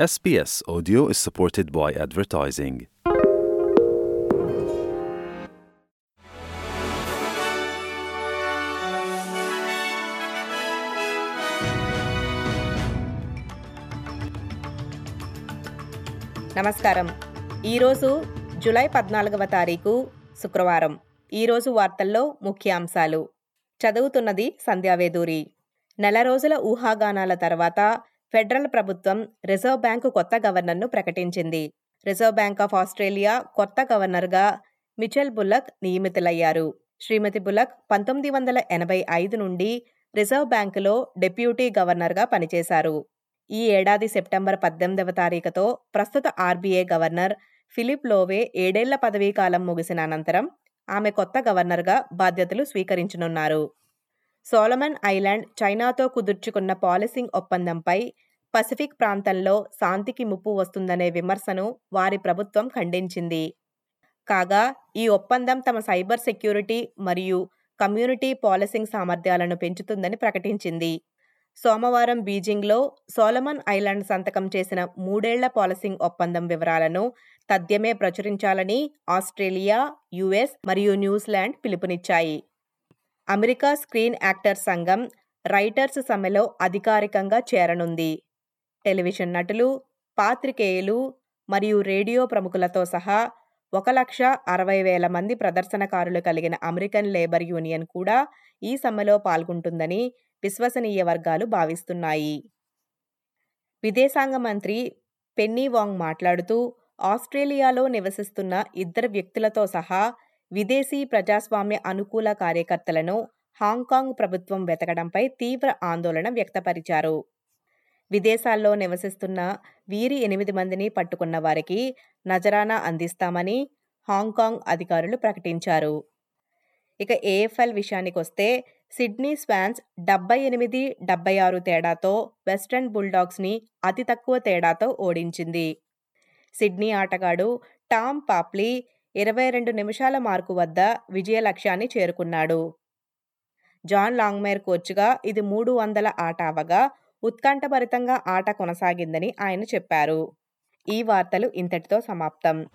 SBS Audio is supported by advertising. నమస్కారం. ఈరోజు July పద్నాలుగవ తారీఖు శుక్రవారం. ఈరోజు వార్తల్లో ముఖ్యాంశాలు. చదువుతున్నది సంధ్యావేదూరి. నెల రోజుల ఊహాగానాల తర్వాత ఫెడరల్ ప్రభుత్వం రిజర్వ్ బ్యాంకు కొత్త గవర్నర్ను ప్రకటించింది. రిజర్వ్ బ్యాంక్ ఆఫ్ ఆస్ట్రేలియా కొత్త గవర్నర్గా మిచెల్ బుల్లక్ నియమితులయ్యారు. శ్రీమతి బులక్ పంతొమ్మిది వందల ఎనభై ఐదు నుండి రిజర్వ్ బ్యాంకులో డెప్యూటీ గవర్నర్గా పనిచేశారు. ఈ ఏడాది సెప్టెంబర్ పద్దెనిమిదవ తారీఖుతో ప్రస్తుత ఆర్బీఐ గవర్నర్ ఫిలిప్ లోవే ఏడేళ్ళ పదవీ కాలం ముగిసిన అనంతరం ఆమె కొత్త గవర్నర్గా బాధ్యతలు స్వీకరించనున్నారు. సోలమన్ ఐలాండ్ చైనాతో కుదుర్చుకున్న పాలసింగ్ ఒప్పందంపై పసిఫిక్ ప్రాంతంలో శాంతికి ముప్పు వస్తుందనే విమర్శను వారి ప్రభుత్వం ఖండించింది. కాగా ఈ ఒప్పందం తమ సైబర్ సెక్యూరిటీ మరియు కమ్యూనిటీ పాలసింగ్ సామర్థ్యాలను పెంచుతుందని ప్రకటించింది. సోమవారం బీజింగ్లో సోలమన్ ఐలాండ్ సంతకం చేసిన మూడేళ్ళ పాలసింగ్ ఒప్పందం వివరాలను తద్యమే ప్రచురించాలని ఆస్ట్రేలియా యుఎస్ మరియు న్యూజిలాండ్ పిలుపునిచ్చాయి. అమెరికా స్క్రీన్ యాక్టర్ సంఘం రైటర్స్ సమ్మెలో అధికారికంగా చేరనుంది. టెలివిజన్ నటులు పాత్రికేయులు మరియు రేడియో ప్రముఖులతో సహా ఒక లక్ష అరవై వేల మంది ప్రదర్శనకారులు కలిగిన అమెరికన్ లేబర్ యూనియన్ కూడా ఈ సమ్మెలో పాల్గొంటుందని విశ్వసనీయ వర్గాలు భావిస్తున్నాయి. విదేశాంగ మంత్రి పెన్నీ వాంగ్ మాట్లాడుతూ ఆస్ట్రేలియాలో నివసిస్తున్న ఇద్దరు వ్యక్తులతో సహా విదేశీ ప్రజాస్వామ్య అనుకూల కార్యకర్తలను హాంకాంగ్ ప్రభుత్వం వెతకడంపై తీవ్ర ఆందోళన వ్యక్తపరిచారు. విదేశాల్లో నివసిస్తున్న వీరి ఎనిమిది మందిని పట్టుకున్న వారికి నజరానా అందిస్తామని హాంకాంగ్ అధికారులు ప్రకటించారు. ఇక ఏఎఫ్ఎల్ విషయానికొస్తే సిడ్నీ స్వాన్స్ డెబ్బై ఎనిమిది డెబ్బై ఆరు తేడాతో వెస్టర్న్ బుల్డాగ్స్ని అతి తక్కువ తేడాతో ఓడించింది. సిడ్నీ ఆటగాడు టామ్ పాప్లీ ఇరవై రెండు నిమిషాల మార్కు వద్ద విజయ లక్ష్యాన్ని చేరుకున్నాడు. జాన్ లాంగ్మేర్ కోచ్గా ఇది మూడు వందల ఆట అవగా ఉత్కంఠభరితంగా ఆట కొనసాగిందని ఆయన చెప్పారు. ఈ వార్తలు ఇంతటితో సమాప్తం.